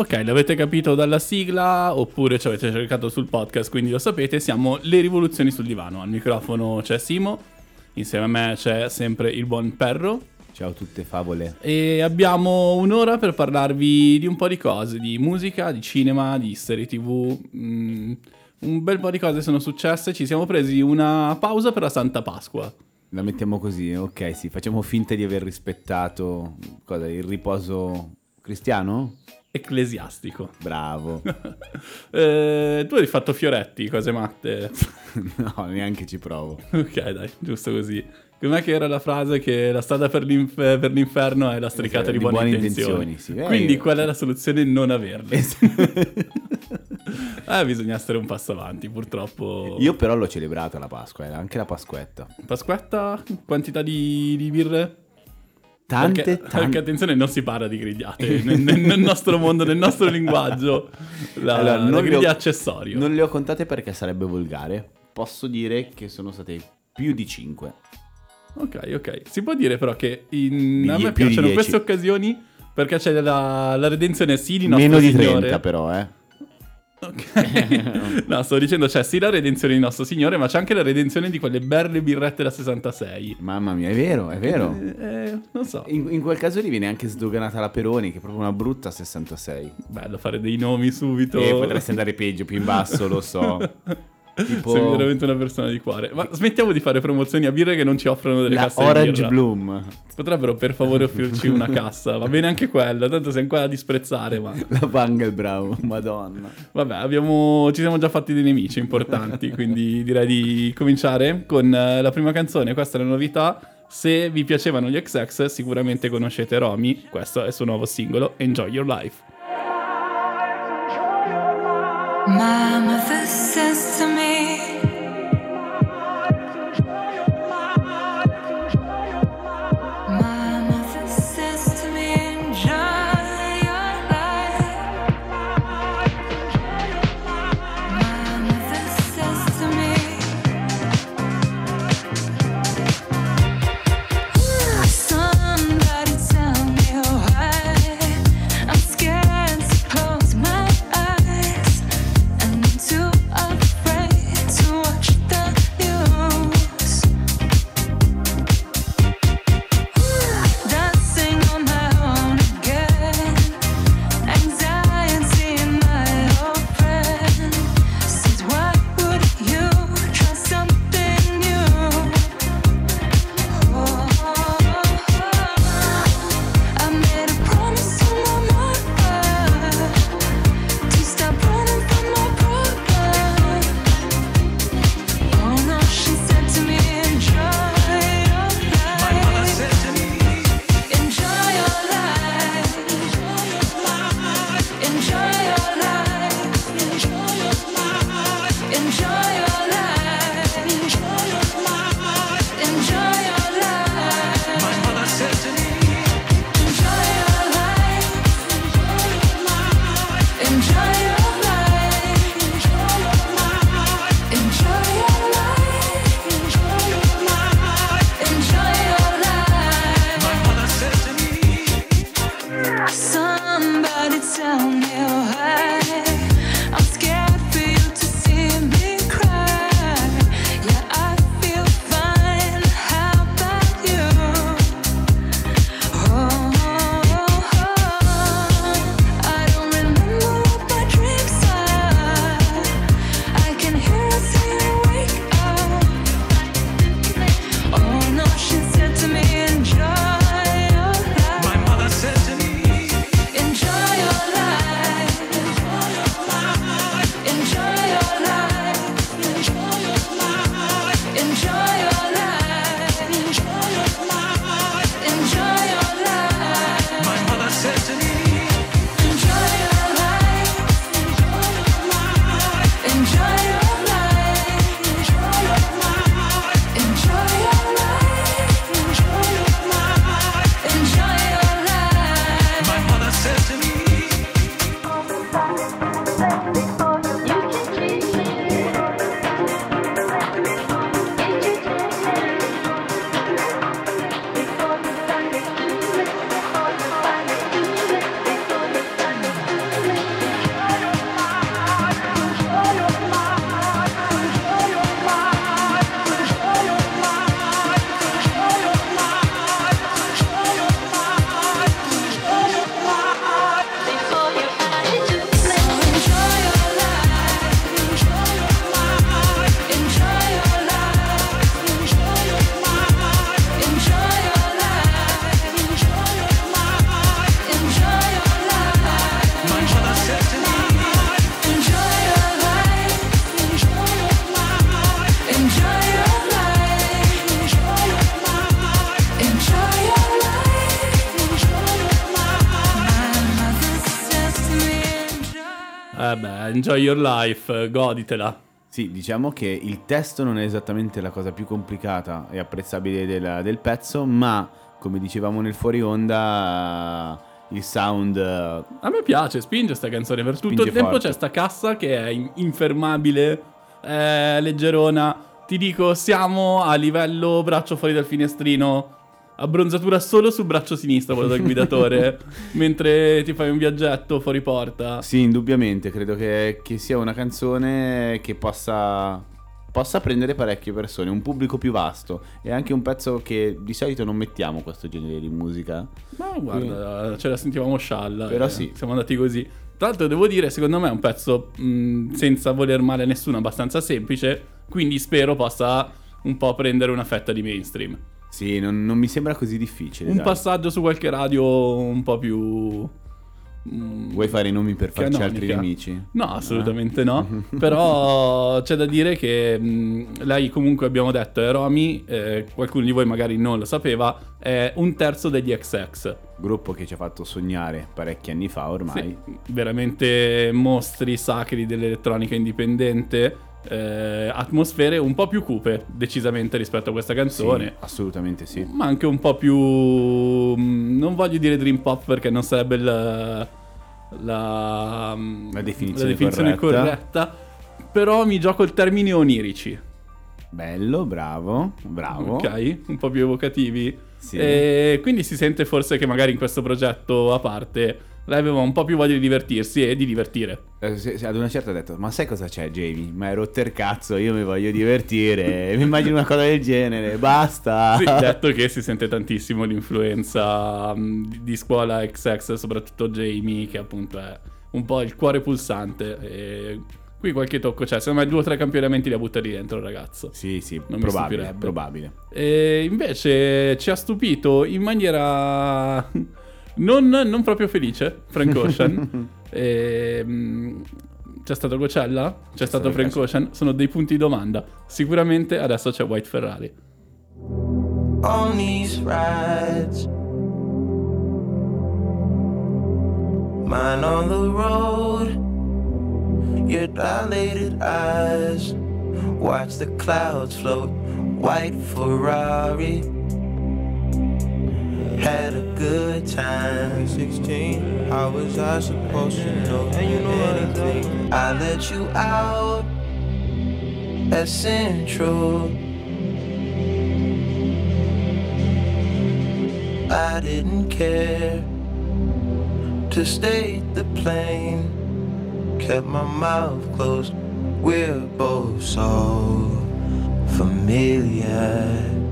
Ok, l'avete capito dalla sigla oppure ci avete cercato sul podcast, quindi lo sapete, siamo Le Rivoluzioni sul Divano. Al microfono c'è Simo, insieme a me c'è sempre il buon Perro Ciao a tutte favole. e abbiamo un'ora per parlarvi di un po' di cose, di musica, di cinema, di serie tv. mm, un bel po' di cose sono successe, ci siamo presi una pausa per la Santa Pasqua. La mettiamo così, ok, sì, facciamo finta di aver rispettato cosa, il riposo cristiano? Ecclesiastico. Bravo. Eh, tu hai fatto fioretti, cose matte. no, neanche ci provo. Ok, dai, giusto così. Com'è che era la frase che la strada per, l'inf- per l'inferno è la stricata Esatto, di, di buone, buone intenzioni? intenzioni, sì. Eh, Quindi io- qual è la soluzione? Non averle. eh, bisogna essere un passo avanti, purtroppo. Io però l'ho celebrata la Pasqua, eh, anche la Pasquetta. Pasquetta, quantità di, di birre? Tante, perché, tante. perché attenzione, non si parla di grigliate. nel, nel- nostro mondo, nel nostro linguaggio, la, Allora, non le griglia ho- accessorio. Non le ho contate perché sarebbe volgare. Posso dire che sono state più di 5. Ok, ok. Si può dire però che in- Di a me piacciono 10. queste occasioni perché c'è la, la redenzione sì di nostro Meno di Signore. 30 però, eh. Ok. no, sto dicendo c'è sì la redenzione di nostro Signore, ma c'è anche la redenzione di quelle belle birrette da 66. Mamma mia, è vero, è vero. Eh, eh, non so. In, in quel caso lì viene anche sdoganata la Peroni, che è proprio una brutta 66. Bello fare dei nomi subito. E potresti andare peggio, più in basso, lo so. Tipo Sei veramente una persona di cuore. Ma smettiamo di fare promozioni a birre che non ci offrono delle la casse di Orange birra. Bloom. Potrebbero per favore offrirci una cassa. Va bene anche quella, tanto siamo qua a disprezzare, ma... La Bangle Brown, madonna. Vabbè, abbiamo, ci siamo già fatti dei nemici importanti, quindi direi di cominciare con eh, la prima canzone. Questa è la novità. Se vi piacevano gli XX, sicuramente conoscete Romy. Questo è il suo nuovo singolo, Enjoy Your Life. My mother says to me, enjoy your life, goditela. Sì, diciamo che il testo non è esattamente la cosa più complicata e apprezzabile del, del pezzo, ma come dicevamo nel fuori onda, il sound eh, A me piace, spinge sta canzone. Per tutto il tempo forte. c'è sta cassa che è in- infermabile, è leggerona. Ti dico, siamo a livello braccio fuori dal finestrino. Abbronzatura solo sul braccio sinistro, quello del guidatore. mentre ti fai un viaggetto fuori porta. Sì, indubbiamente, credo che, che sia una canzone che possa, possa prendere parecchie persone, un pubblico più vasto. È anche un pezzo che di solito non mettiamo questo genere di musica. Ma guarda, ce la sentivamo scialla. Però e sì. Siamo andati così. Tra l'altro devo dire, secondo me è un pezzo mh, senza voler male a nessuno, abbastanza semplice. Quindi spero possa un po' prendere una fetta di mainstream. Sì, non, non mi sembra così difficile. Un dai. passaggio su qualche radio un po' più... mm, Vuoi fare i nomi per farci canonica. altri nemici? No, assolutamente no. Però c'è da dire che mh, lei comunque abbiamo detto è Romy, eh, qualcuno di voi magari non lo sapeva, è un terzo degli XX. Gruppo che ci ha fatto sognare parecchi anni fa ormai. Sì, veramente mostri sacri dell'elettronica indipendente. Eh, atmosfere un po' più cupe, decisamente rispetto a questa Sì, canzone. assolutamente sì. Ma anche un po' più. mm, Non voglio dire dream pop perché non sarebbe il- la, mm, La definizione definizione corretta. corretta. Però mi gioco il termine onirici. Bello, bravo, bravo. Ok, un po' più evocativi. Sì. E quindi si sente forse che magari in questo progetto a parte lei aveva un po' più voglia di divertirsi e di divertire. Eh, ad una certa ha detto, ma sai cosa c'è Jamie? Ma rotto il cazzo, io mi voglio divertire, mi immagino una cosa del genere, basta. Sì, detto che si sente tantissimo l'influenza mh, di- scuola XX, soprattutto Jamie, che appunto è un po' il cuore pulsante. E qui qualche tocco c'è, secondo me due o tre campionamenti li ha buttati dentro il ragazzo. Sì, sì, mi probabile, probabile. E invece ci ha stupito in maniera non, non proprio felice Frank Ocean. E, mh, c'è stato Gocella? C'è, stato stato Frank Ocean? Sono dei punti di domanda. Sicuramente adesso c'è White Ferrari. on these rides. Mine on the road, your dilated eyes. Watch the clouds float, white Ferrari. Had a good time. 16, how was I supposed to know and you know anything? I let you out at Central. I didn't care to stay the plane. Kept my mouth closed. We're both so familiar.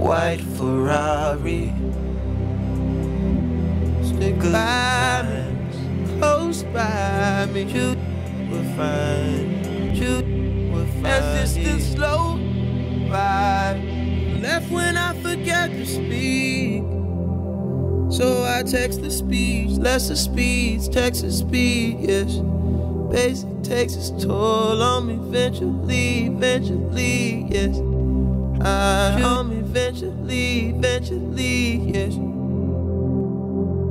White Ferrari. Stick by me, close by me. You will find. You will find. As the slow ride. Left when I forget to speak. So I text the speech, lesser speeds, Texas speed, yes. Basic takes its toll on me eventually, eventually, yes. Uh-huh. I on me eventually, eventually, yes.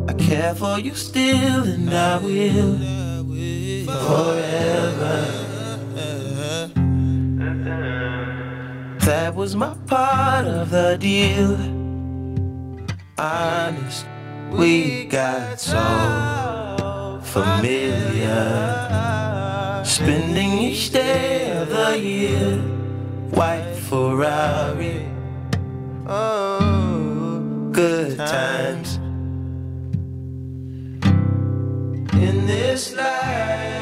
I care for you still, and I will forever. That was my part of the deal. Honest, we got so familiar. Spending each day of the year, Ferrari. Oh, good times. In this life,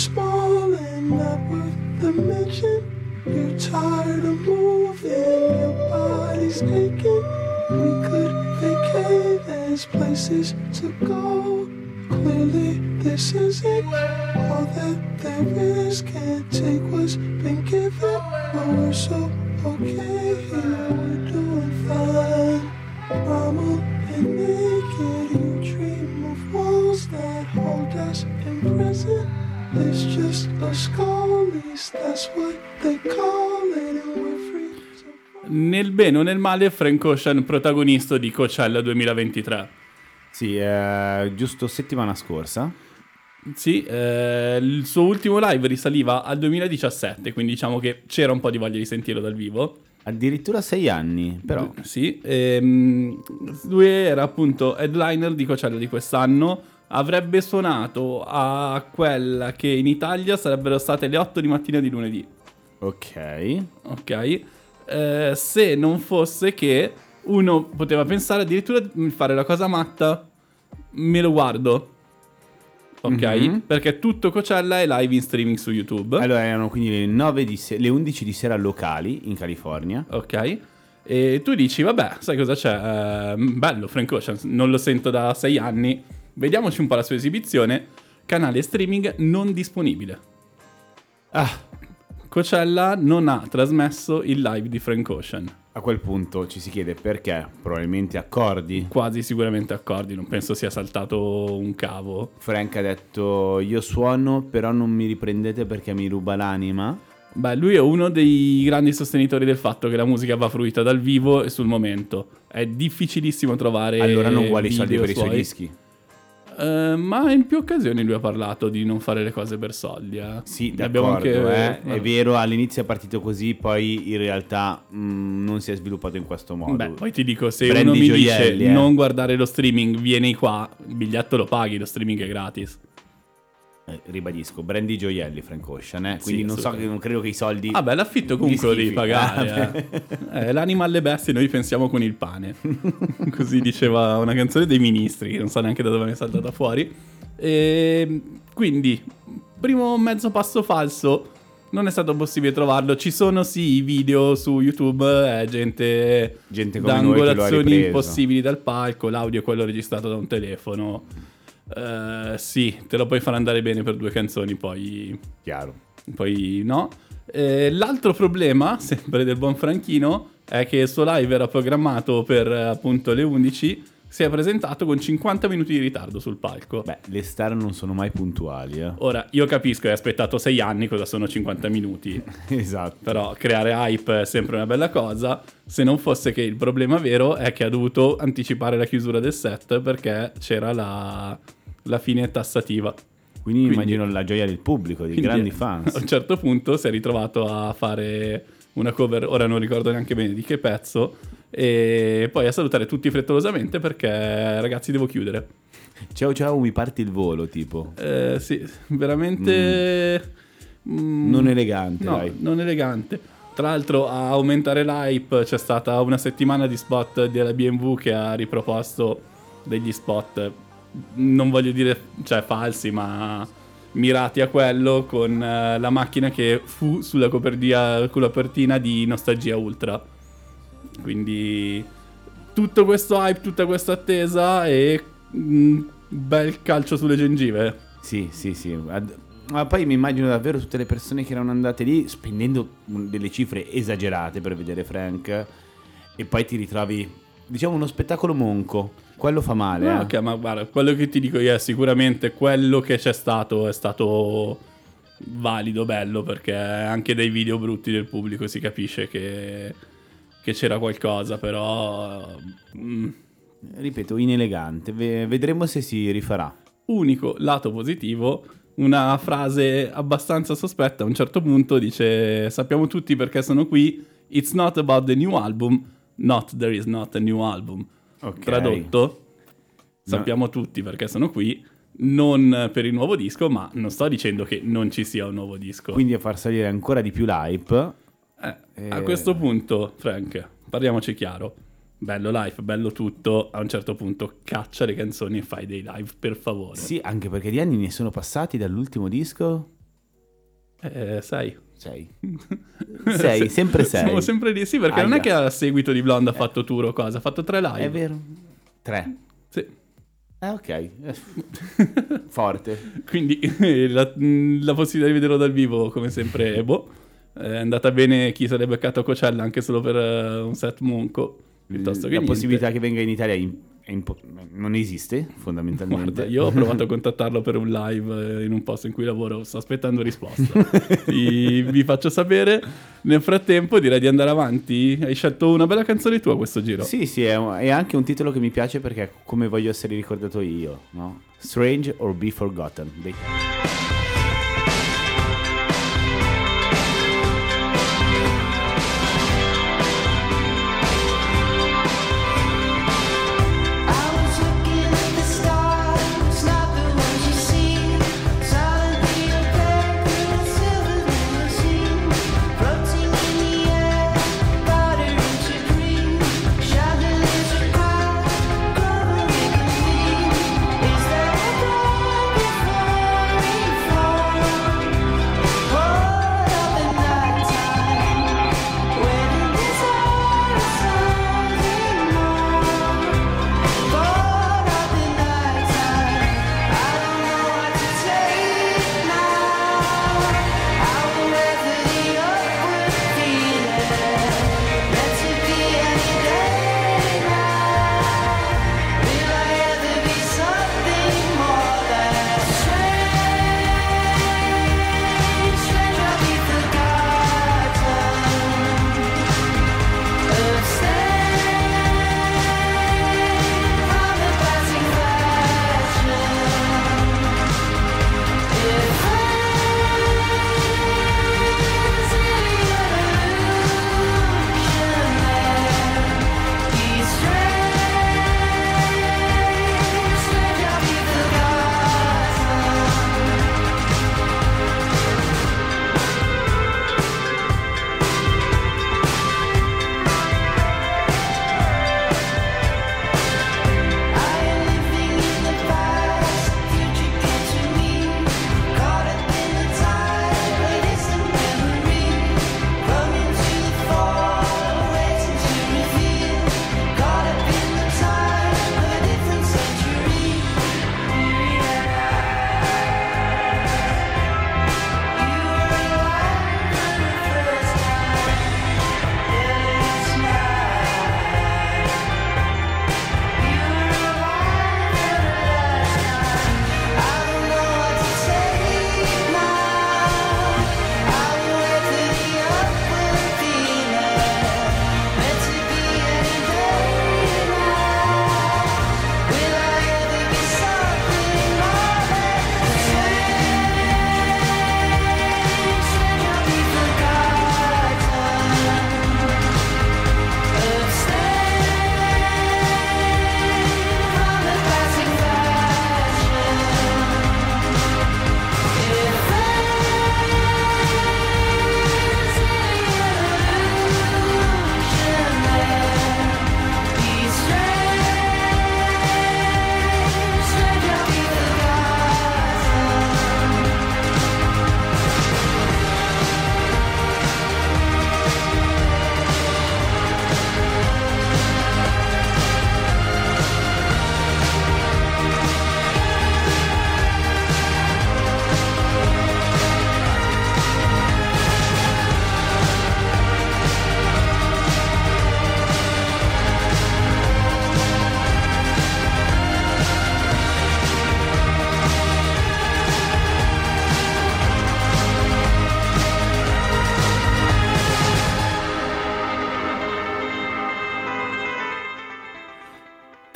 small and not worth the mention. You're tired of moving, your body's aching. We could vacate, there's places to go. Clearly, this isn't all that there is. Can't take what's been given, but we're so okay here. We're doing fine. Mama and naked, Nel bene o nel male, Frank Ocean protagonista di Coachella 2023. Sì, eh, giusto settimana scorsa. Sì, eh, il suo ultimo live risaliva al 2017, quindi diciamo che c'era un po' di voglia di sentirlo dal vivo. Addirittura sei anni, però. Sì, ehm, lui era appunto headliner di Coachella di quest'anno. Avrebbe suonato a quella che in Italia sarebbero state le 8 di mattina di lunedì. Ok. Ok? Eh, se non fosse che uno poteva pensare addirittura di fare la cosa matta, me lo guardo. Ok? Mhm. Perché tutto Coachella è live in streaming su YouTube. Allora erano quindi le, 9 di se- le 11 di sera locali in California. Ok? E tu dici, vabbè, sai cosa c'è? Eh, bello, Frank Ocean, non lo sento da sei anni. Vediamoci un po' la sua esibizione. Canale streaming non disponibile. Ah, Coachella non ha trasmesso il live di Frank Ocean. a quel punto ci si chiede perché. Probabilmente accordi. Quasi sicuramente accordi, non penso sia saltato un cavo. Frank ha detto io suono, però non mi riprendete perché mi ruba l'anima. Beh, lui è uno dei grandi sostenitori del fatto che la musica va fruita dal vivo e sul momento. È difficilissimo trovare. Allora non vuole i soldi per i suoi. dischi. Eh, ma in più occasioni lui ha parlato di non fare le cose per soldi. Eh. Sì, abbiamo eh. vabbè. è vero, all'inizio è partito così, poi in realtà mh, non si è sviluppato in questo modo. Beh, poi ti dico, se Prendi uno mi gioielli, dice eh. non guardare lo streaming, vieni qua, il biglietto lo paghi, lo streaming è gratis. Eh, ribadisco, Brandy gioielli Frank Ocean, eh. quindi Sì, non so, assolutamente. non credo che i soldi... Ah beh, l'affitto comunque lo devi pagare. eh. Eh, l'anima alle bestie, noi pensiamo con il pane. Così diceva una canzone dei ministri, che non so neanche da dove mi è saltata fuori. E quindi, primo mezzo passo falso, non è stato possibile trovarlo. Ci sono sì i video su YouTube, eh, gente, Gente da che angolazioni impossibili dal palco, l'audio è quello registrato da un telefono. Eh, sì, te lo puoi far andare bene per due canzoni, poi Chiaro. poi no. Eh, l'altro problema, sempre del buon Franchino, è che il suo live era programmato per appunto le 11, si è presentato con 50 minuti di ritardo sul palco. Beh, le star non sono mai puntuali, eh. Ora, io capisco, hai aspettato 6 anni, cosa sono 50 minuti, esatto. però creare hype è sempre una bella cosa, se non fosse che il problema vero è che ha dovuto anticipare la chiusura del set perché c'era la, la fine tassativa. Quindi, Quindi- immagino la gioia del pubblico, dei grandi A fans. un certo punto si è ritrovato a fare una cover, ora non ricordo neanche bene di che pezzo, e poi a salutare tutti frettolosamente perché ragazzi devo chiudere. Ciao ciao, mi parti il volo, tipo. Eh, sì, veramente... mm, Non elegante, no, dai. non elegante. Tra l'altro a aumentare l'hype c'è stata una settimana di spot della BMW che ha riproposto degli spot, non voglio dire cioè falsi, ma mirati a quello con eh, la macchina che fu sulla copertina, di Nostalgia Ultra. Quindi tutto questo hype, tutta questa attesa e un bel calcio sulle gengive. Sì, sì, sì. Ad- Ma poi mi immagino davvero tutte le persone che erano andate lì spendendo mm, delle cifre esagerate per vedere Frank e poi ti ritrovi, diciamo, uno spettacolo monco. Quello fa male, No, eh. ok, ma guarda, quello che ti dico io è sicuramente quello che c'è stato è stato valido, bello, perché anche dai video brutti del pubblico si capisce che, che c'era qualcosa, però... mm, Ripeto, inelegante. Ve- vedremo se si rifarà. unico lato positivo, una frase abbastanza sospetta a un certo punto dice sappiamo tutti perché sono qui, it's not about the new album, not there is not a new album. Ok. Tradotto, sappiamo tutti perché sono qui, non per il nuovo disco, ma non sto dicendo che non ci sia un nuovo disco. Quindi a far salire ancora di più l'hype. Eh, Eh. A questo punto, Frank, parliamoci chiaro. bello live, bello tutto, a un certo punto caccia le canzoni e fai dei live, per favore. Sì, anche perché di anni ne sono passati dall'ultimo disco? Eh, sai. Sei. Sei, sempre sei. Siamo sempre lì, sì, perché non è Aia. che a seguito di Blonde ha fatto tour o cosa, ha fatto tre live. È vero. Tre. Sì. Eh, ok. Eh, Forte. Quindi eh, la, la possibilità di vederlo dal vivo, come sempre, boh, è andata bene chi l'è beccato a Cocella anche solo per eh, un set monco, piuttosto che La niente. possibilità che venga in Italia è in- è impo- non esiste, fondamentalmente. Guarda, io ho provato a contattarlo per un live eh, in un posto in cui lavoro, sto aspettando risposta. vi, vi faccio sapere. Nel frattempo direi di andare avanti. Hai scelto una bella canzone tua questo giro. Sì, sì, è, un- è anche un titolo che mi piace perché è come voglio essere ricordato io, no? Strange or Be Forgotten. Dei-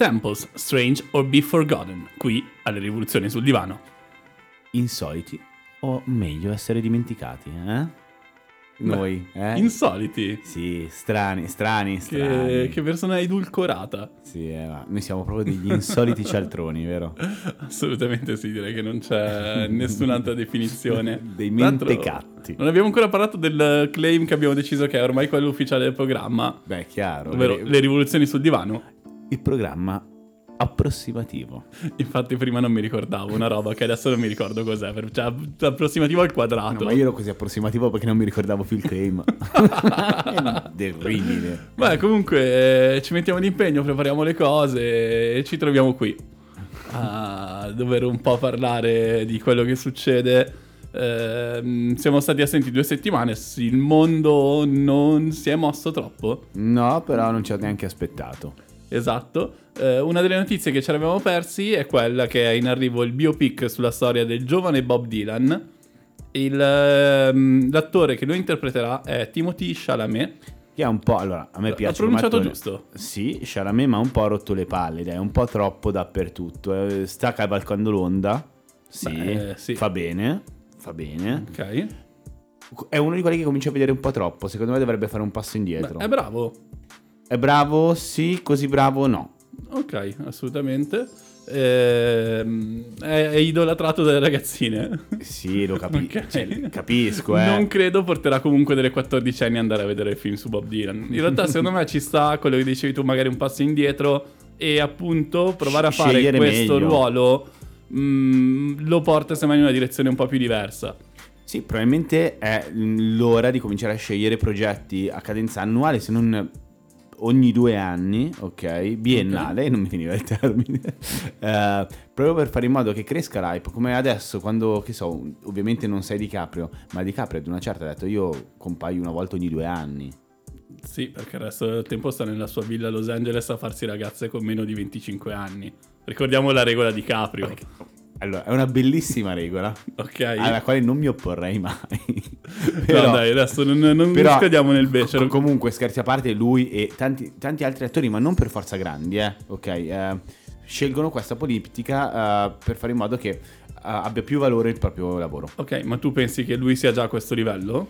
Temples, Strange or Be Forgotten, qui alle rivoluzioni sul divano. Insoliti o meglio essere dimenticati, eh? noi, eh? Insoliti. Sì, strani, strani, Che, strani. che persona edulcorata. Sì, eh, ma noi siamo proprio degli insoliti cialtroni, vero? Assolutamente sì, direi che non c'è nessun'altra definizione. Dei mentecatti. Non abbiamo ancora parlato del claim che abbiamo deciso che è ormai quello ufficiale del programma, Beh, chiaro. ovvero le rivoluzioni sul divano. Il programma approssimativo. Infatti prima non mi ricordavo una roba che adesso non mi ricordo cos'è, cioè approssimativo al No, quadrato. ma io ero così approssimativo perché non mi ricordavo più il claim. Terribile. Beh, comunque eh, ci mettiamo d'impegno, prepariamo le cose e ci troviamo qui a dover un po' parlare di quello che succede. Ehm, siamo stati assenti due settimane, il mondo non si è mosso troppo. No, però non ci ho neanche aspettato. Esatto. Eh, una delle notizie che ci eravamo persi è quella che è in arrivo il biopic sulla storia del giovane Bob Dylan. Il, ehm, l'attore che lo interpreterà è Timothy Chalamet. Che è un po'. Allora, a me L'ho piace. pronunciato come attore. giusto? Sì, Chalamet, ma ha un po' rotto le palle. Dai, è un po' troppo dappertutto. eh, sta cavalcando l'onda. Sì, Beh, sì. Fa bene. Fa bene. Ok. È uno di quelli che comincia a vedere un po' troppo. Secondo me dovrebbe fare un passo indietro. Beh, è bravo. È bravo? Sì, così bravo? No. Ok, assolutamente. Ehm, è, è idolatrato dalle ragazzine. Sì, lo capisco. Ok. Cioè, capisco, eh. Non credo porterà comunque delle 14 anni ad andare a vedere il film su Bob Dylan. In realtà, secondo me ci sta quello che dicevi tu, magari un passo indietro e appunto provare a fare Scegliere questo meglio. ruolo mm, lo porta semmai in una direzione un po' più diversa. Sì, probabilmente è l'ora di cominciare a scegliere progetti a cadenza annuale, se non ogni due anni, ok? Biennale, non mi veniva il termine. Eh, proprio per fare in modo che cresca l'hype, come adesso quando, che so, ovviamente non sei DiCaprio, ma DiCaprio ad una certa ha detto io compaio una volta ogni due anni. Sì, perché il resto del tempo sta nella sua villa a Los Angeles a farsi ragazze con meno di 25 anni. Ricordiamo la regola di Caprio. Allora, è una bellissima regola Ok. alla quale non mi opporrei mai. no, dai, adesso non, non Però, scadiamo nel becero. co- comunque, scherzi a parte, lui e tanti, tanti altri attori, ma non per forza grandi, eh, ok? eh, scelgono questa politica eh, per fare in modo che eh, abbia più valore il proprio lavoro. Ok, ma tu pensi che lui sia già a questo livello?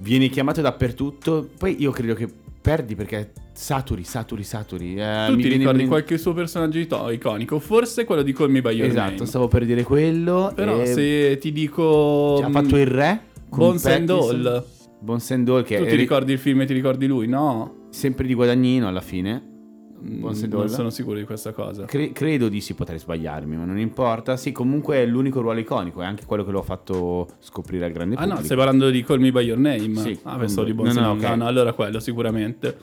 Viene chiamato dappertutto, poi io credo che perdi perché saturi, saturi, saturi. eh, tu mi ti in ricordi mente- qualche suo personaggio iconico? Forse quello di By Your Esatto, Name. stavo per dire quello. Però e- se ti dico... cioè, ha fatto il re. Bones and. All. Bones and All, che Tu ti ricordi il film e ti ricordi lui? No. sempre di guadagnino alla fine. And Non sono sicuro di questa cosa. Cre- credo di sì, potrei sbagliarmi, ma non importa. Sì, comunque è l'unico ruolo iconico, è anche quello che lo ha fatto scoprire al grande Ah pubblico. no, stai parlando di Call Me By Your Name? Sì, ah, pensavo di no, Bones no. No, no, allora quello sicuramente.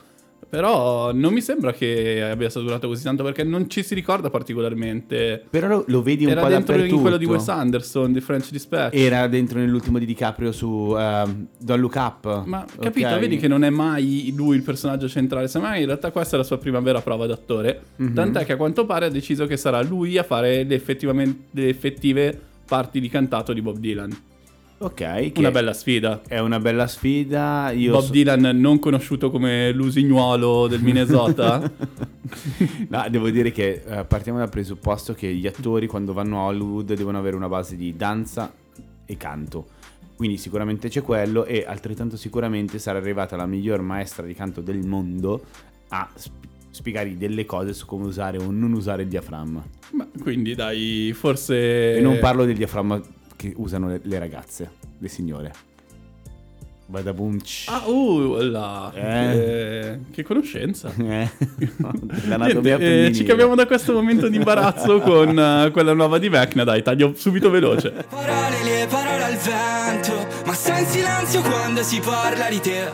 Però non mi sembra che abbia saturato così tanto perché non ci si ricorda particolarmente. Però lo, lo vedi un Era po' dentro in dappertutto. quello di Wes Anderson, di French Dispatch. Era dentro nell'ultimo di DiCaprio su ehm, Don't Look Up. Ma capito, ok? vedi che non è mai lui il personaggio centrale, semmai in realtà questa è la sua prima vera prova d'attore. Mhm. Tant'è che a quanto pare ha deciso che sarà lui a fare le effettive parti di cantato di Bob Dylan. Ok, Una bella sfida. È una bella sfida. Io Bob so- Dylan non conosciuto come l'usignuolo del Minnesota. no, devo dire che eh, partiamo dal presupposto che gli attori quando vanno a Hollywood devono avere una base di danza e canto. Quindi sicuramente c'è quello e altrettanto sicuramente sarà arrivata la miglior maestra di canto del mondo a sp- spiegargli delle cose su come usare o non usare il diaframma. Ma quindi dai, forse... E non parlo del diaframma che usano le, le ragazze, le signore. Vada boom. Ah, uh, là. Eh. Eh, che conoscenza. Eh, Niente, eh, ci capiamo da questo momento di imbarazzo con eh, quella nuova di Vecna, dai, taglio subito veloce. Parole, le parole al vento, ma stai in silenzio quando si parla di te.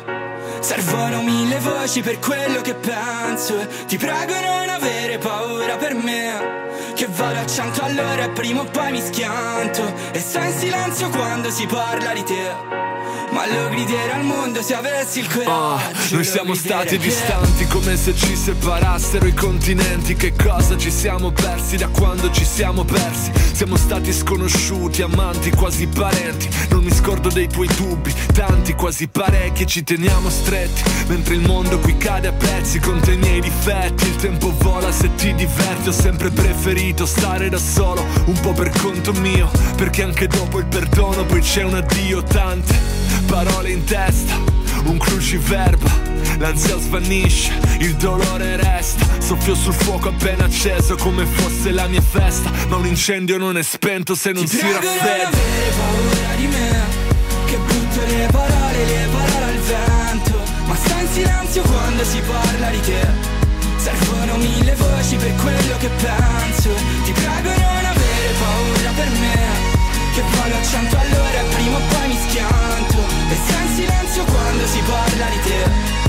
Servono mille voci per quello che penso e ti prego non avere paura per me. Che vado a cento all'ora e prima o poi mi schianto. E stai in silenzio quando si parla di te Ma lo griderò al mondo se avessi il coraggio. Lo noi siamo stati griderei. distanti come se ci separassero i continenti. Che cosa ci siamo persi da quando ci siamo persi? Siamo stati sconosciuti, amanti, quasi parenti. Non mi scordo dei tuoi dubbi, tanti, quasi parecchi Ci teniamo stretti, mentre il mondo qui cade a pezzi Con te i miei difetti, il tempo vola se ti diverti Ho sempre preferito stare da solo, un po' per conto mio Perché anche dopo il perdono poi c'è un addio tante parole in testa, un cruciverba. L'ansia svanisce, il dolore resta. Soffio sul fuoco appena acceso come fosse la mia festa. Ma un incendio non è spento se non Ti si raffredda. avere paura di me Che butto le parole, le parole al vento Ma sta in silenzio quando si parla di te Servono mille voci per quello che penso Ti prego non avere paura per me Che vado a cento all'ora e prima o poi mi schianto. E sta in silenzio quando si parla di te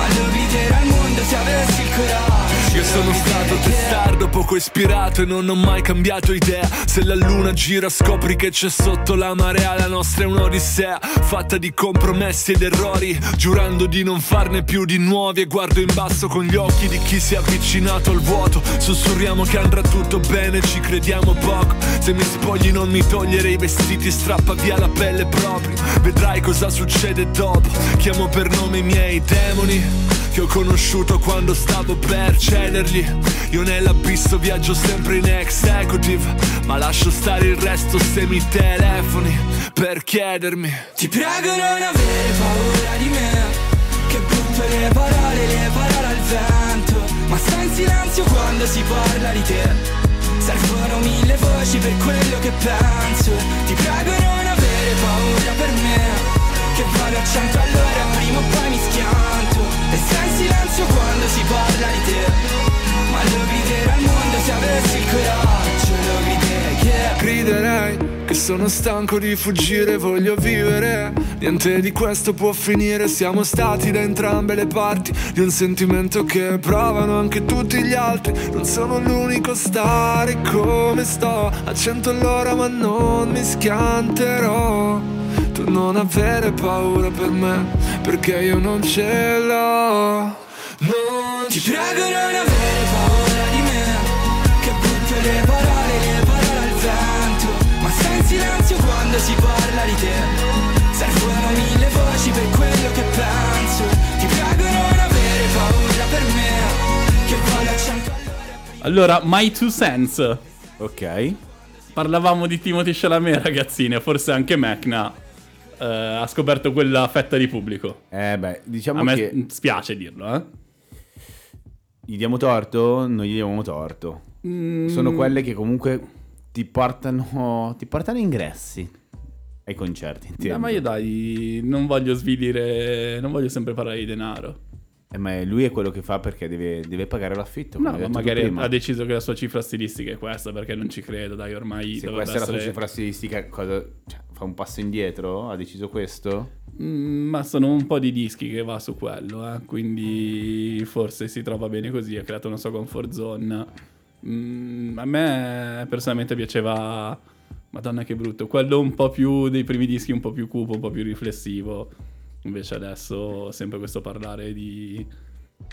Ma lo griderà al mondo se avessi il coraggio. Io sono stato testardo, poco ispirato e non ho mai cambiato idea. Se la luna gira scopri che c'è sotto la marea. La nostra è un'odissea fatta di compromessi ed errori. Giurando di non farne più di nuovi E guardo in basso con gli occhi di chi si è avvicinato al vuoto. Sussurriamo che andrà tutto bene, ci crediamo poco. Se mi spogli non mi togliere i vestiti, strappa via la pelle proprio. Vedrai cosa succede dopo. Chiamo per nome i miei demoni che ho conosciuto quando stavo per cedergli. Io nell'abisso viaggio sempre in executive Ma lascio stare il resto se mi telefoni Per chiedermi. Ti prego non avere paura di me Che butto le parole, le parole al vento. Ma sta in silenzio quando si parla di te. Servono mille voci per quello che penso. Ti prego non avere paura per me Che vado a cento all'ora prima o poi mi schianto E sta in silenzio quando si parla di te. Ma lo griderà al mondo se avessi il coraggio Lo griderei yeah. Griderei che sono stanco di fuggire, voglio vivere. Niente di questo può finire, siamo stati da entrambe le parti. Di un sentimento che provano anche tutti gli altri. Non sono l'unico a stare come sto A cento all'ora ma non mi schianterò non avere paura per me, perché io non ce l'ho Non Ti prego non avere paura di me Che butto le parole, le parole al vento Ma sta in silenzio quando si parla di te Servono mille voci per quello che penso Ti prego non avere paura per me Che vado a cento all'ora Allora, My Two Cents. Ok. Parlavamo di Timothy Chalamet, ragazzine. Forse anche Mecna eh, ha scoperto quella fetta di pubblico. Eh beh, diciamo A me che spiace dirlo, eh. gli diamo torto, non gli diamo torto. Mm. Sono quelle che comunque ti portano, ti portano ingressi ai concerti. No, intendo. ma io dai, non voglio svilire, non voglio sempre parlare di denaro. Eh, ma lui è quello che fa perché deve, deve pagare l'affitto. No, ma magari prima. ha deciso che la sua cifra stilistica è questa, perché non ci credo, dai, ormai Se questa è la sua essere- cifra stilistica, cosa, cioè, fa un passo indietro? Ha deciso questo? Mm, ma sono un po' di dischi che va su quello, eh, quindi forse si trova bene così, ha creato una sua comfort zone. Mm, a me personalmente piaceva, madonna che brutto, quello un po' più dei primi dischi, un po' più cupo, un po' più riflessivo. Invece adesso sempre questo parlare di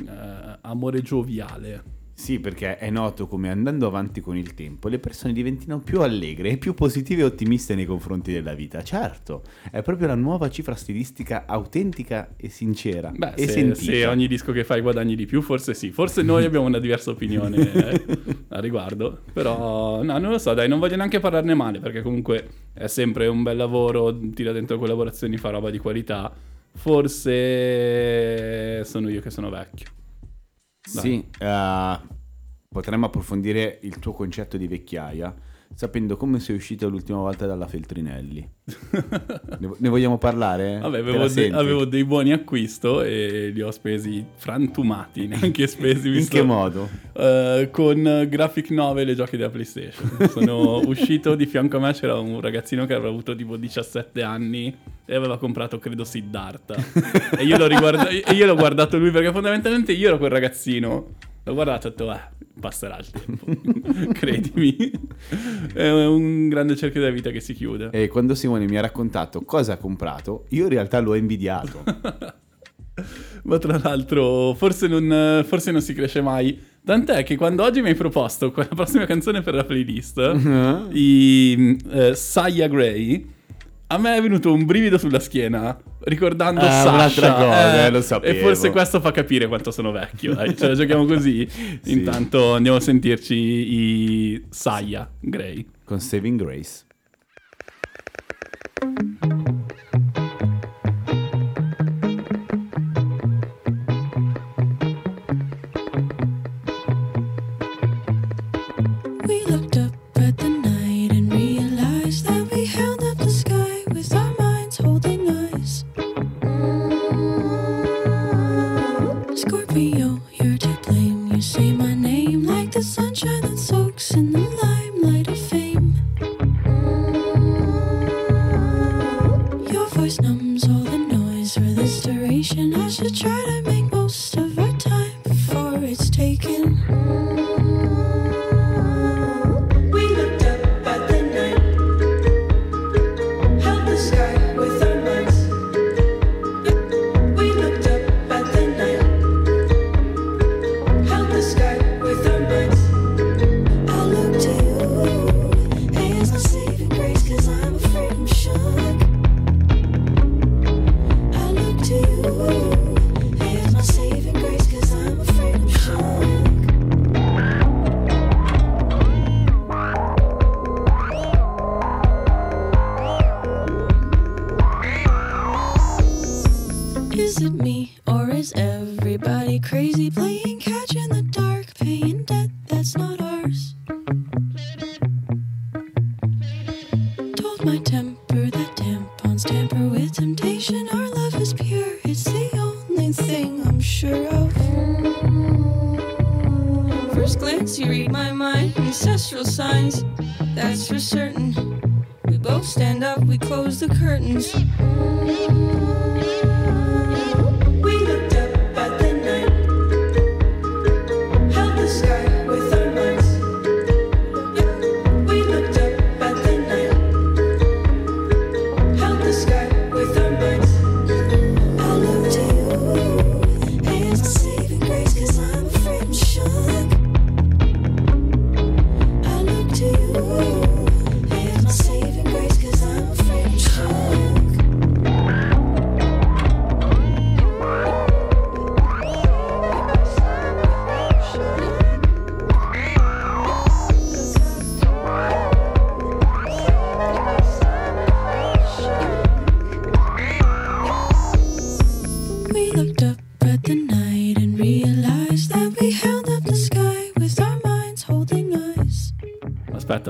eh, amore gioviale. Sì, perché è noto come andando avanti con il tempo le persone diventino più allegre e più positive e ottimiste nei confronti della vita. Certo, è proprio la nuova cifra stilistica autentica e sincera Beh, e se, se ogni disco che fai guadagni di più, forse sì. Forse noi abbiamo una diversa opinione eh, a riguardo. Però, no, non lo so, dai, non voglio neanche parlarne male, perché comunque è sempre un bel lavoro, tira dentro collaborazioni, fa roba di qualità. Forse sono io che sono vecchio. Sì, eh, potremmo approfondire il tuo concetto di vecchiaia sapendo come sei uscito l'ultima volta dalla Feltrinelli. ne, vogliamo parlare? Vabbè, avevo, de- avevo dei buoni acquisto e li ho spesi frantumati, neanche spesi. In che modo? Eh, con Graphic Novel e giochi della PlayStation. Sono uscito di fianco a me c'era un ragazzino che aveva avuto tipo 17 anni e aveva comprato credo Siddhartha. e io l'ho, riguarda- e io l'ho guardato lui perché fondamentalmente io ero quel ragazzino. L'ho guardato e ho detto, eh, passerà il tempo. Credimi. È un grande cerchio della vita che si chiude. E quando Simone mi ha raccontato cosa ha comprato, io in realtà l'ho invidiato. Ma tra l'altro, forse non, forse non si cresce mai. Tant'è che quando oggi mi hai proposto quella prossima canzone per la playlist, i eh, Saya Gray, a me è venuto un brivido sulla schiena ricordando Ah, Sasha. cosa, lo sapevo. E forse questo fa capire quanto sono vecchio. Dai, ce la giochiamo così. Sì. Intanto andiamo a sentirci i Saya Gray. con Saving Grace.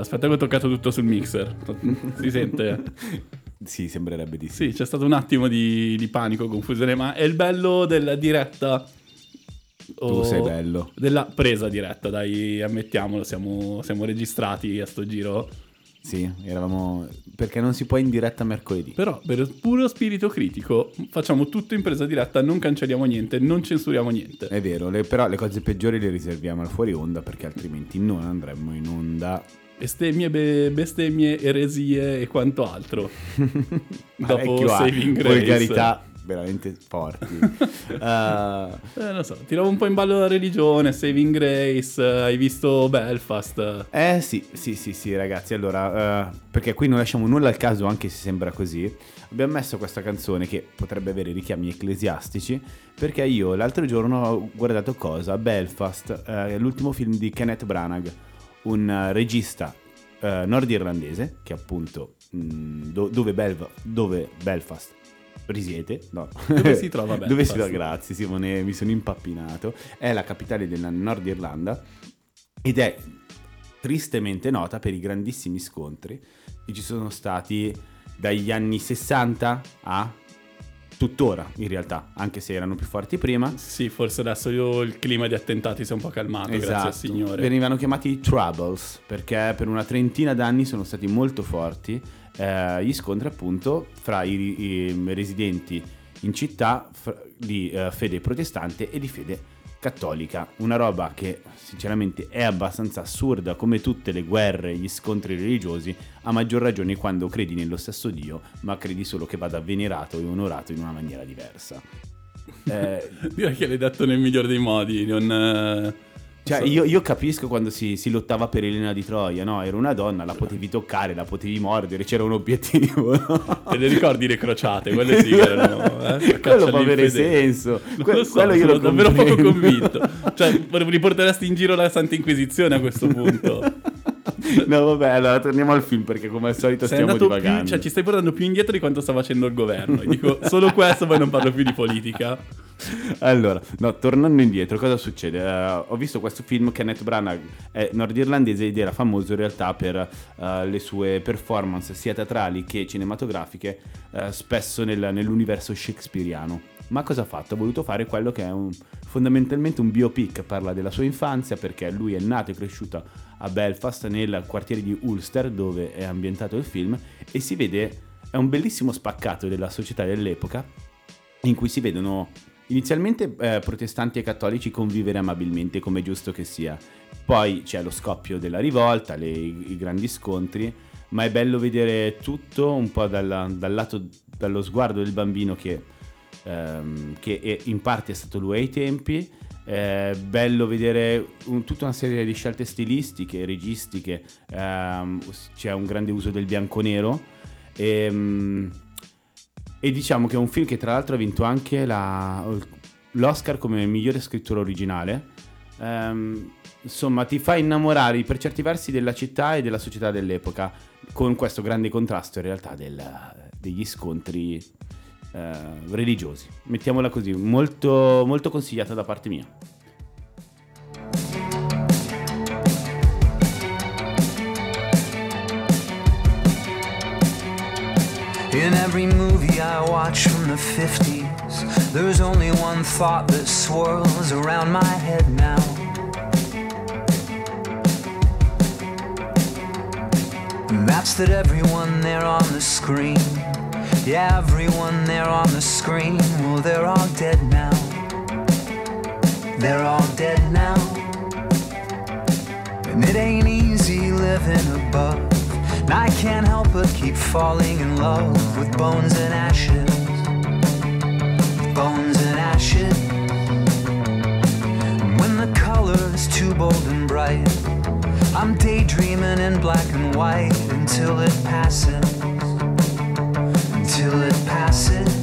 Aspetta, aspetta che ho toccato tutto sul mixer. Si sente? Sì, sembrerebbe di sì. Sì, c'è stato un attimo di, di panico, confusione, ma è il bello della diretta. Tu sei bello. Della presa diretta, dai, ammettiamolo, siamo, siamo registrati a sto giro. Sì, eravamo... Perché non si può in diretta mercoledì. Però per puro spirito critico facciamo tutto in presa diretta, non cancelliamo niente, non censuriamo niente. È vero, le- però le cose peggiori le riserviamo al fuori onda perché altrimenti non andremmo in onda. Bestemmie, be- bestemmie, eresie e quanto altro. Dopo Saving Grace. volgarità veramente forti. Eh, Eh, non so, tiravo un po' in ballo la religione, Saving Grace, eh, hai visto Belfast. Eh sì, sì, sì, sì, ragazzi. Allora, eh, perché qui non lasciamo nulla al caso, anche se sembra così. Abbiamo messo questa canzone che potrebbe avere richiami ecclesiastici. Perché io l'altro giorno ho guardato cosa? Belfast, eh, l'ultimo film di Kenneth Branagh, un eh, regista eh, nordirlandese che appunto mh, do- dove, Belva- dove Belfast risiede, no. Dove si trova Dove si Belfast? trova, grazie Simone, mi sono impappinato. È la capitale della Nord Irlanda ed è tristemente nota per i grandissimi scontri che ci sono stati dagli anni 60 a tuttora in realtà, anche se erano più forti prima. Sì, forse adesso il clima di attentati si è un po' calmato, grazie al Signore. Esatto. Venivano chiamati Troubles perché per una trentina d'anni sono stati molto forti eh, gli scontri appunto fra i, i residenti in città fra- di eh, fede protestante e di fede cattolica. Una roba che sinceramente è abbastanza assurda come tutte le guerre, gli scontri religiosi, a maggior ragione quando credi nello stesso Dio, ma credi solo che vada venerato e onorato in una maniera diversa. Eh, Direi che l'hai detto nel migliore dei modi, non... Cioè, io, io capisco quando si, si lottava per Elena di Troia, no? Era una donna, la potevi toccare, la potevi mordere, c'era un obiettivo, no? Te le ricordi le crociate? Quelle sì erano... Eh, Quello può avere senso. Que- lo so, quello io sono davvero poco convinto. Cioè, riporteresti in giro la Santa Inquisizione a questo punto. No, vabbè, allora torniamo al film perché come al solito Sei stiamo andato più, divagando. cioè ci stai portando più indietro di quanto sta facendo il governo. Dico solo questo, poi non parlo più di politica. Allora, no, tornando indietro, cosa succede? Eh, ho visto questo film, Kenneth Branagh è nordirlandese ed era famoso in realtà per eh, le sue performance sia teatrali che cinematografiche, eh, spesso nel- nell'universo shakespeariano. Ma cosa ha fatto? Ha voluto fare quello che è un- fondamentalmente un biopic, parla della sua infanzia perché lui è nato e cresciuto a Belfast nel quartiere di Ulster dove è ambientato il film e si vede, è un bellissimo spaccato della società dell'epoca in cui si vedono inizialmente eh, protestanti e cattolici convivere amabilmente come è giusto che sia. Poi c'è lo scoppio della rivolta, le- i, grandi scontri, ma è bello vedere tutto un po' dalla- dal lato, dallo sguardo del bambino che, ehm, che è- in parte è stato lui ai tempi. È bello vedere un- tutta una serie di scelte stilistiche, registiche, ehm, c'è un grande uso del bianco-nero. E, e diciamo che è un film che tra l'altro ha vinto anche la- l'Oscar come migliore scrittura originale. Ehm, insomma, ti fa innamorare per certi versi della città e della società dell'epoca, con questo grande contrasto in realtà del- degli scontri eh, religiosi. Mettiamola così, molto, molto consigliata da parte mia. In every movie I watch from the 50s, there's only one thought that swirls around my head now. And that's that everyone there on the screen, yeah, everyone there on the screen, well, they're all dead now. They're all dead now. And it ain't easy living above. And I can't help but keep falling in love with bones and ashes. Bones and ashes. And when the color is too bold and bright, I'm daydreaming in black and white until it passes. Until it passes.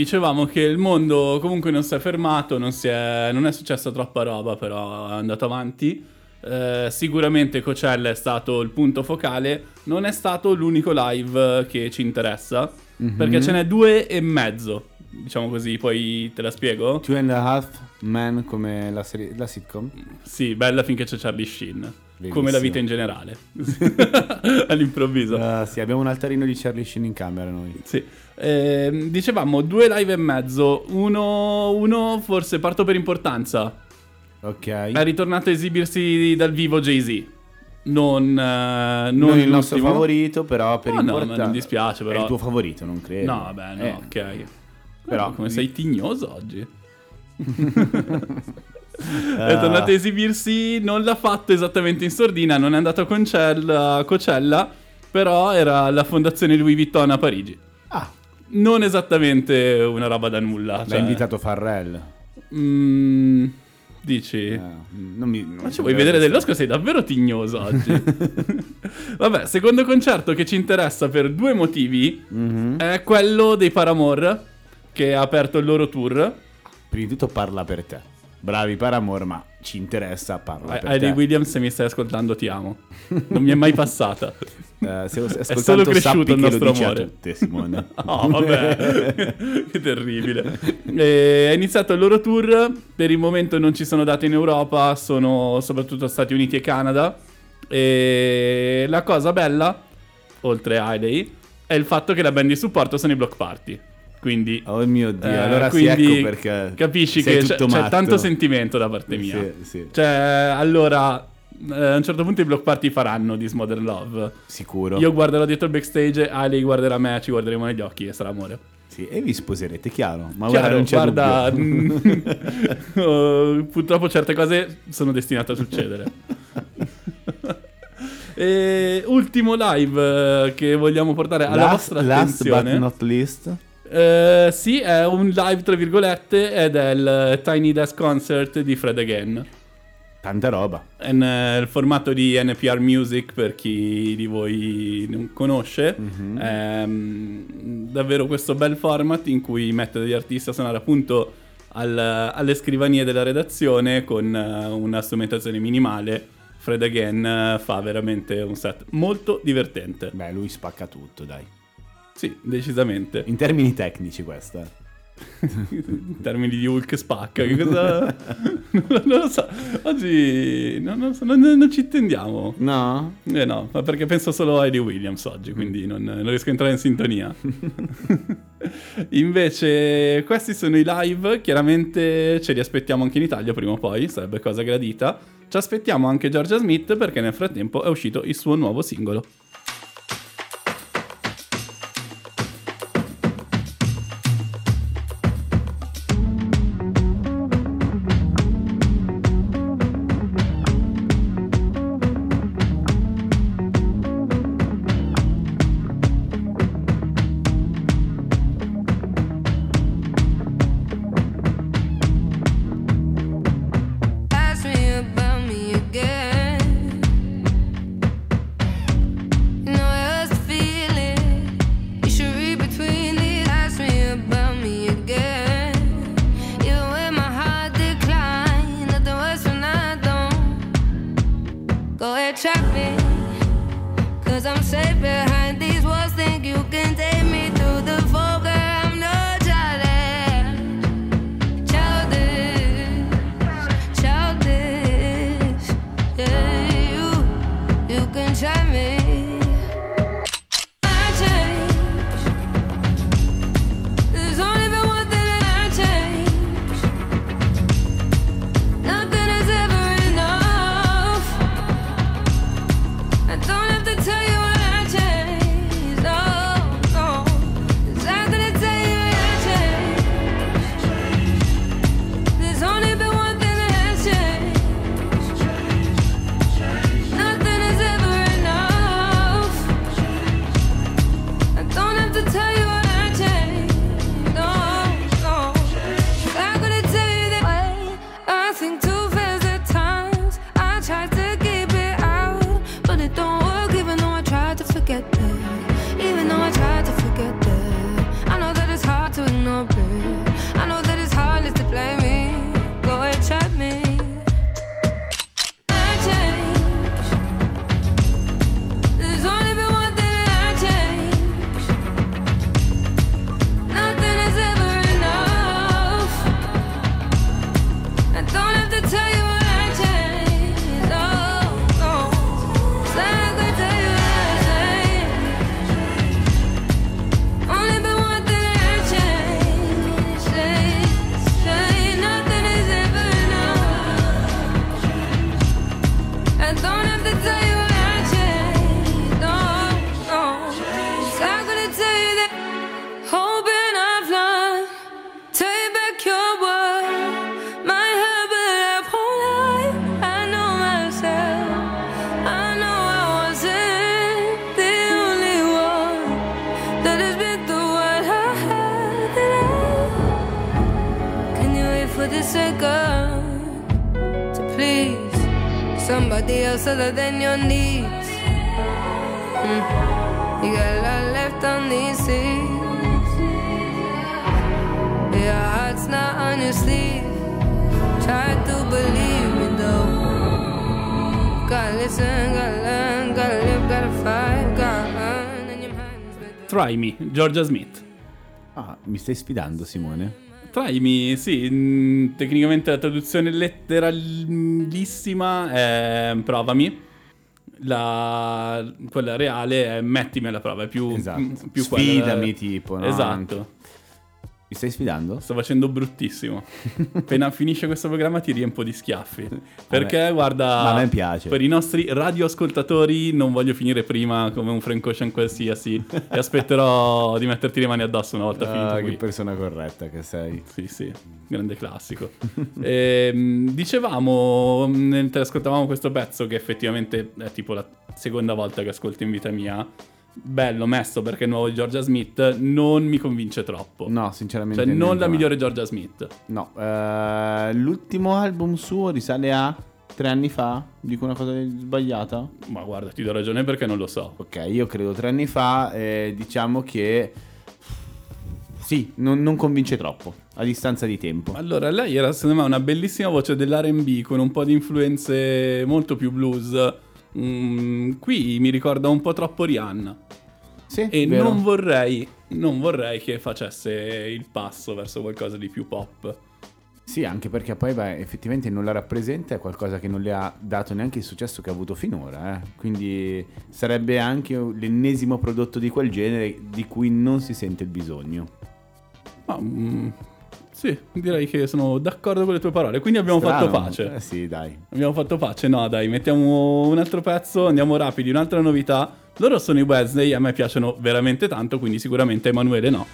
Dicevamo che il mondo comunque non si è fermato, non, si è, non è successa troppa roba, però è andato avanti. Eh, sicuramente Coachella è stato il punto focale, non è stato l'unico live che ci interessa, perché ce n'è due e mezzo, diciamo così, poi te la spiego? Two and a Half Men come la, serie, la sitcom. Sì, bella finché c'è Charlie Sheen, Bellissimo. come la vita in generale, all'improvviso. Ah, sì, abbiamo un altarino di Charlie Sheen in camera noi. Sì. Ehm, dicevamo due live e mezzo, uno, uno forse parto per importanza. Ok. È ritornato a esibirsi dal vivo Jay-Z. non, eh, non, Non il nostro favorito, però per No, no, importanza. ma non dispiace, però. È il tuo favorito, non credo. No, vabbè, no, Eh, ok. Però- come sei tignoso oggi. È tornato a esibirsi, non l'ha fatto esattamente in sordina, non è andato a Concella- a Cocella, però era alla fondazione Louis Vuitton a Parigi. Ah, Non esattamente una roba da nulla. l'ha cioè- invitato Farrell. Mm, dici? Eh, non mi, non Ma ci vuoi vedere dell'Oscar? Sei davvero tignoso oggi. Vabbè, secondo concerto che ci interessa per due motivi Mhm. è quello dei Paramore, che ha aperto il loro tour. Prima di tutto parla per te. Bravi Paramore, ma ci interessa parla per Hayley te. Williams, se mi stai ascoltando, ti amo. Non mi è mai passata. Eh, se lo stai È solo cresciuto il nostro amore. tutte, Simone. Oh, vabbè, che terribile. E è iniziato il loro tour. Per il momento non ci sono date in Europa, sono soprattutto Stati Uniti e Canada. E la cosa bella, oltre a Hailey, è il fatto che la band di supporto sono i Block Party. Quindi, Oh mio Dio, eh, allora sì, quindi ecco perché capisci che c'è, c'è tanto sentimento da parte mia. Sì, sì. Cioè, allora, eh, a un certo punto i Block Party faranno This Modern Love. Sicuro. Io guarderò dietro il backstage, Ali guarderà me, ci guarderemo negli occhi e sarà amore. Sì, e vi sposerete, chiaro. Ma Chiaro, guarda, non c'è guarda, oh, purtroppo certe cose sono destinate a succedere. e ultimo live eh, che vogliamo portare alla last, vostra last attenzione. but not least. Eh, sì, è un live tra virgolette ed è il Tiny Desk Concert di Fred Again. Tanta roba. È nel formato di NPR Music per chi di voi non conosce. Mhm. È mm, davvero questo bel format in cui mette degli artisti a suonare appunto al- alle scrivanie della redazione con eh, una strumentazione minimale. Fred Again eh, fa veramente un set molto divertente. Beh, lui spacca tutto, dai. Sì, decisamente. In termini tecnici questa. In termini di Hulk spacca, che cosa... non lo so. Oggi non, non so, non- non ci intendiamo. No? Eh no, ma perché penso solo a Eddie Williams oggi, quindi non, non riesco a entrare in sintonia. Invece, questi sono i live, chiaramente ce li aspettiamo anche in Italia prima o poi, sarebbe cosa gradita. Ci aspettiamo anche Georgia Smith perché nel frattempo è uscito il suo nuovo singolo. Try Me, Georgia Smith. Ah, mi stai sfidando, Simone? Try Me, sì, mm, tecnicamente la traduzione letteralissima è provami. La, quella reale è mettimi alla prova, è più, Esatto. mm, più quella- Sfidami, tipo, no? Esatto. Mi stai sfidando? Sto facendo bruttissimo. Appena finisce questo programma ti riempo di schiaffi. Perché, guarda, Ma a me piace. per i nostri radioascoltatori non voglio finire prima come un Frank Ocean qualsiasi e aspetterò di metterti le mani addosso una volta finito Ah, qui. che persona corretta che sei. Sì, sì, grande classico. Ehm, dicevamo, mentre ascoltavamo questo pezzo, che effettivamente è tipo la seconda volta che ascolto in vita mia, bello, messo perché è nuovo di Georgia Smith, non mi convince troppo. No, sinceramente. Cioè, non la ma- migliore Georgia Smith. No, eh, l'ultimo album suo risale a tre anni fa. Dico una cosa sbagliata. Ma guarda, ti do ragione perché non lo so. Ok, io credo tre anni fa. eh, diciamo che. Sì, non, non convince troppo. A distanza di tempo. Allora, lei era secondo me una bellissima voce dell'RB con un po' di influenze molto più blues. Mm, qui mi ricorda un po' troppo Rihanna. Sì, E non vorrei, non vorrei che facesse il passo verso qualcosa di più pop. Sì, anche perché poi beh, effettivamente non la rappresenta, è qualcosa che non le ha dato neanche il successo che ha avuto finora. eh. Quindi sarebbe anche l'ennesimo prodotto di quel genere di cui non si sente il bisogno. Ma, mm, sì, direi che sono d'accordo con le tue parole. Quindi abbiamo Strano. fatto pace. Eh sì, dai. Abbiamo fatto pace? No, dai, mettiamo un altro pezzo, andiamo rapidi, un'altra novità. Loro sono i Wednesday, a me piacciono veramente tanto, quindi sicuramente Emanuele no.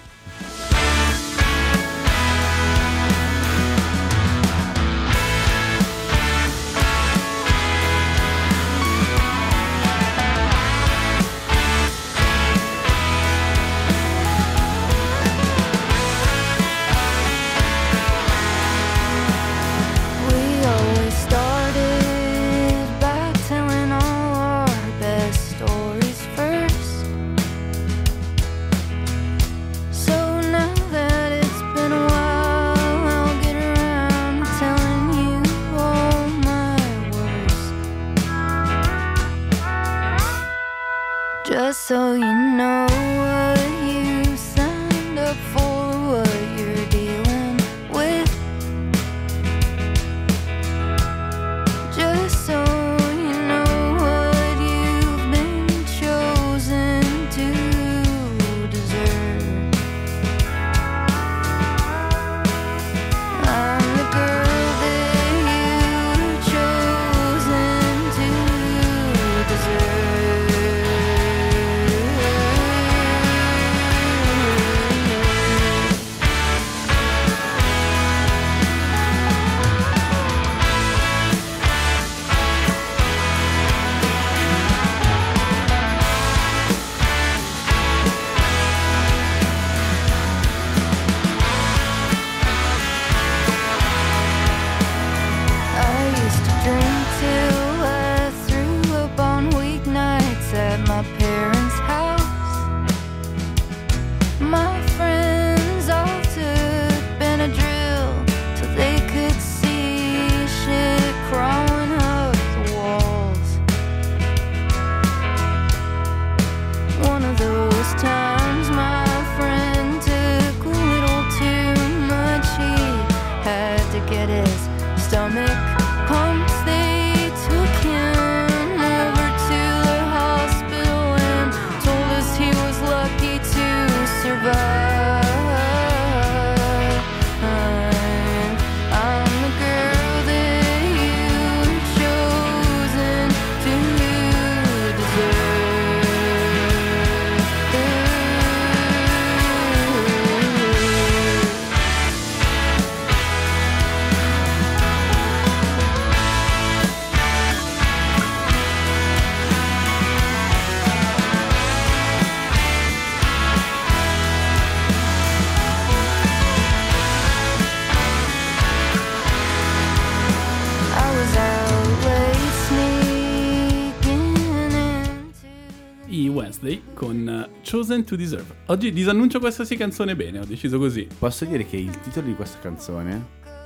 To Deserve. Oggi disannuncio qualsiasi canzone bene, ho deciso così. Posso dire che il titolo di questa canzone,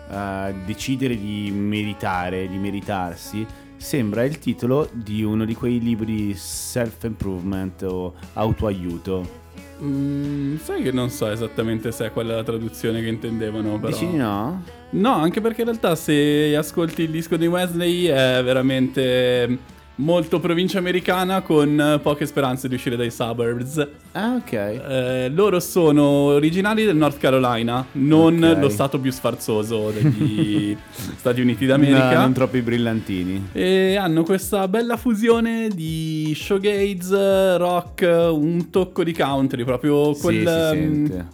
eh, Decidere di meritare, di meritarsi, sembra il titolo di uno di quei libri self-improvement o autoaiuto. Mm, sai che non so esattamente se è quella la traduzione che intendevano, però. Dici di no? No, anche perché in realtà se ascolti il disco di Wesley è veramente molto provincia americana con eh, poche speranze di uscire dai suburbs. Ah, ok. Eh, loro sono originali del North Carolina, non Ok. lo stato più sfarzoso degli Stati Uniti d'America. No, non troppi brillantini. E hanno questa bella fusione di showgaze, rock, un tocco di country, proprio Sì, quel, sente.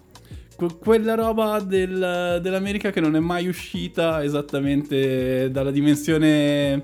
que- quella roba del- dell'America che non è mai uscita esattamente dalla dimensione,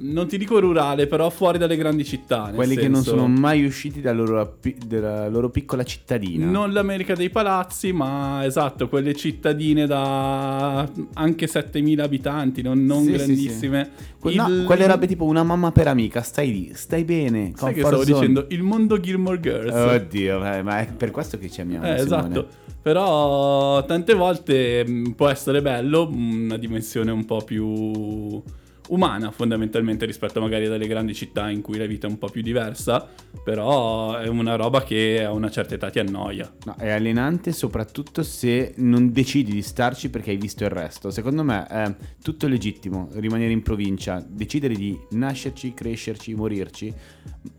non ti dico rurale, però fuori dalle grandi città. Quelli che non senso- sono mai usciti dalla loro, dalla loro piccola cittadina. Non l'America dei palazzi, ma esatto, quelle cittadine da anche 7000 abitanti, non, non Sì, sì, grandissime. Que- no, Il- quelle robe tipo una mamma per amica, stai lì, stai bene. Sai che stavo zone. dicendo? Il mondo Gilmore Girls. Oddio, ma è per questo che ci amiamo. Eh, esatto. Però tante volte mh, può essere bello una dimensione un po' più umana fondamentalmente rispetto magari alle grandi città in cui la vita è un po' più diversa, però è una roba che a una certa età ti annoia. No, è allenante soprattutto se non decidi di starci perché hai visto il resto. Secondo me è tutto legittimo rimanere in provincia, decidere di nascerci, crescerci, morirci,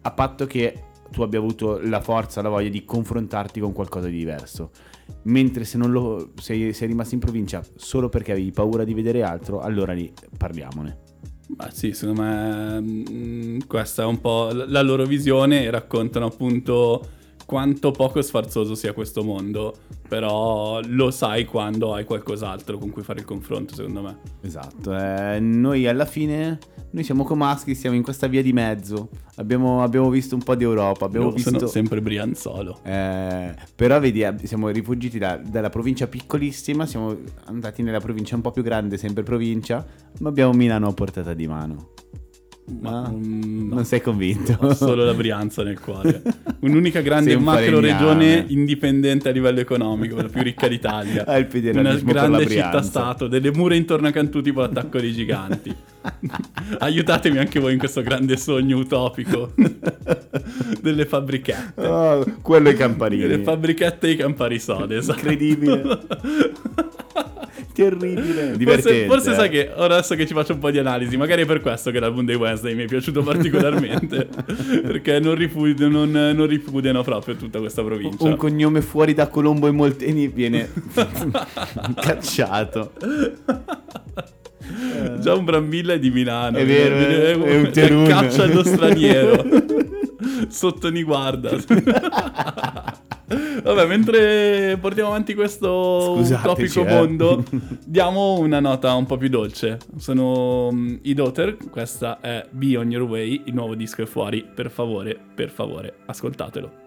a patto che tu abbia avuto la forza, la voglia di confrontarti con qualcosa di diverso. Mentre se non lo sei, sei rimasto in provincia solo perché avevi paura di vedere altro, allora lì parliamone. Ma sì, secondo me mh, questa è un po' la loro visione e raccontano appunto quanto poco sfarzoso sia questo mondo, però lo sai quando hai qualcos'altro con cui fare il confronto, secondo me. Esatto, eh, noi alla fine, noi siamo comaschi, siamo in questa via di mezzo, abbiamo, abbiamo visto un po' di Europa, abbiamo Io sono visto... sempre Brianzolo. Eh, però vedi, eh, siamo rifuggiti da- dalla provincia piccolissima, siamo andati nella provincia un po' più grande, sempre provincia, ma abbiamo Milano a portata di mano. Ma Ah, no, Non sei convinto? ho solo la Brianza nel cuore. Un'unica grande un macro regione indipendente a livello economico, la più ricca d'Italia. Ah, il Una grande città-stato, delle mura intorno a Cantù tipo l'attacco dei giganti. Aiutatemi anche voi in questo grande sogno utopico delle fabbrichette. Oh, quello è Camparini. Le fabbrichette di Campari Sode, esatto. Incredibile. Terribile. Forse, Divertente. forse eh. sai che ora adesso che ci faccio un po' di analisi, magari è per questo che l'album dei Wednesday mi è piaciuto particolarmente. perché non, ripudiano, non, non ripudiano proprio tutta questa provincia. Un cognome fuori da Colombo e Molteni viene cacciato. Già un Brambilla è di Milano. È vero, è- è un terun. Caccia allo straniero. Sotto ni guarda. Vabbè, mentre portiamo avanti questo Scusateci, topico eh. mondo, diamo una nota un po' più dolce. Sono mm, i Daughter, questa è Be On Your Way, il nuovo disco è fuori. Per favore, per favore, ascoltatelo.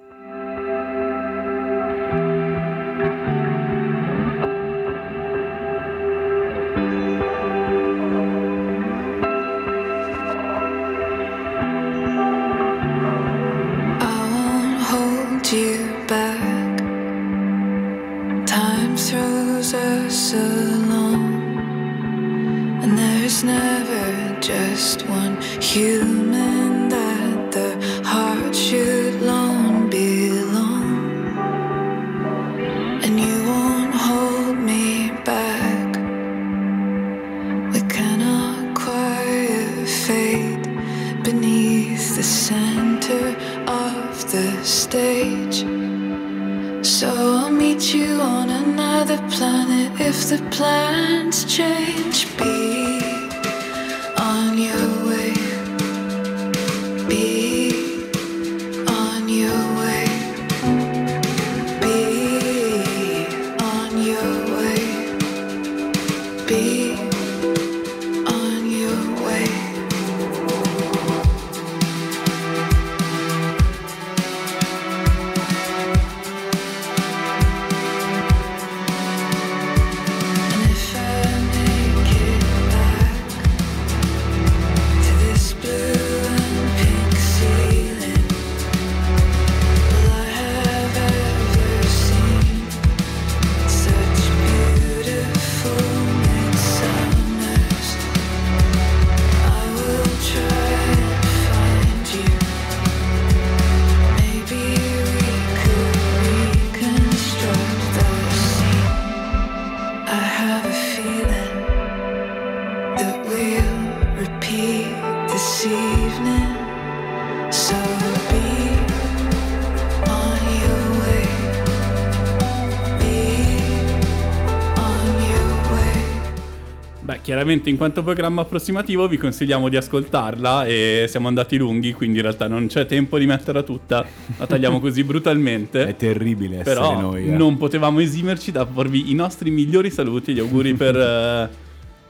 Chiaramente in quanto programma approssimativo vi consigliamo di ascoltarla e siamo andati lunghi, quindi in realtà non c'è tempo di metterla tutta, la tagliamo così brutalmente. È terribile essere Però noi. eh. non potevamo esimerci da porvi i nostri migliori saluti, gli auguri per eh,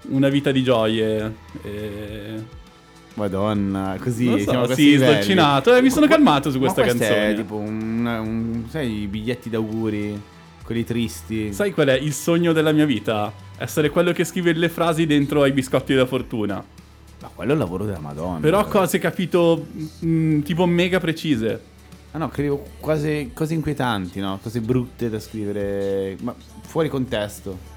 una vita di gioie. E... Madonna, così so, siamo questi sì, sdolcinato. Eh, mi sono calmato su questa questo canzone. È tipo un, un- sai i biglietti d'auguri, quelli tristi. Sai qual è il sogno della mia vita? Essere quello che scrive le frasi dentro ai biscotti della fortuna. Ma quello è il lavoro della Madonna. Però cose capito mm, tipo mega precise. Ah no, credo quasi cose inquietanti, no? Cose brutte da scrivere, ma fuori contesto.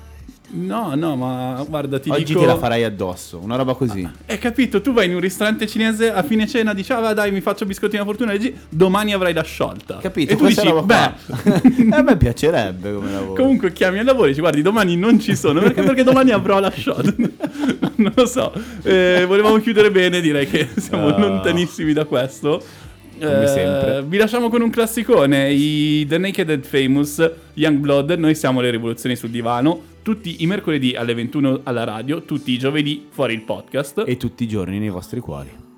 No, no, ma guarda, ti Oggi dico... te la farai addosso, una roba così. Hai capito? Tu vai in un ristorante cinese a fine cena, dici, ah, dai, mi faccio biscotti della fortuna, e dici, domani avrai la sciolta. Capito? E tu dici, beh, qua. a me piacerebbe come lavoro. comunque chiami al lavoro e dici, guardi, domani non ci sono, perché, perché domani avrò la sciolta. non lo so. Eh, volevamo chiudere bene, direi che siamo Ah. lontanissimi da questo. Come Eh, sempre. Vi lasciamo con un classicone, i The Naked and Famous, Young Blood, noi siamo le rivoluzioni sul divano, tutti i mercoledì alle 21 alla radio, tutti i giovedì fuori il podcast. E tutti i giorni nei vostri cuori.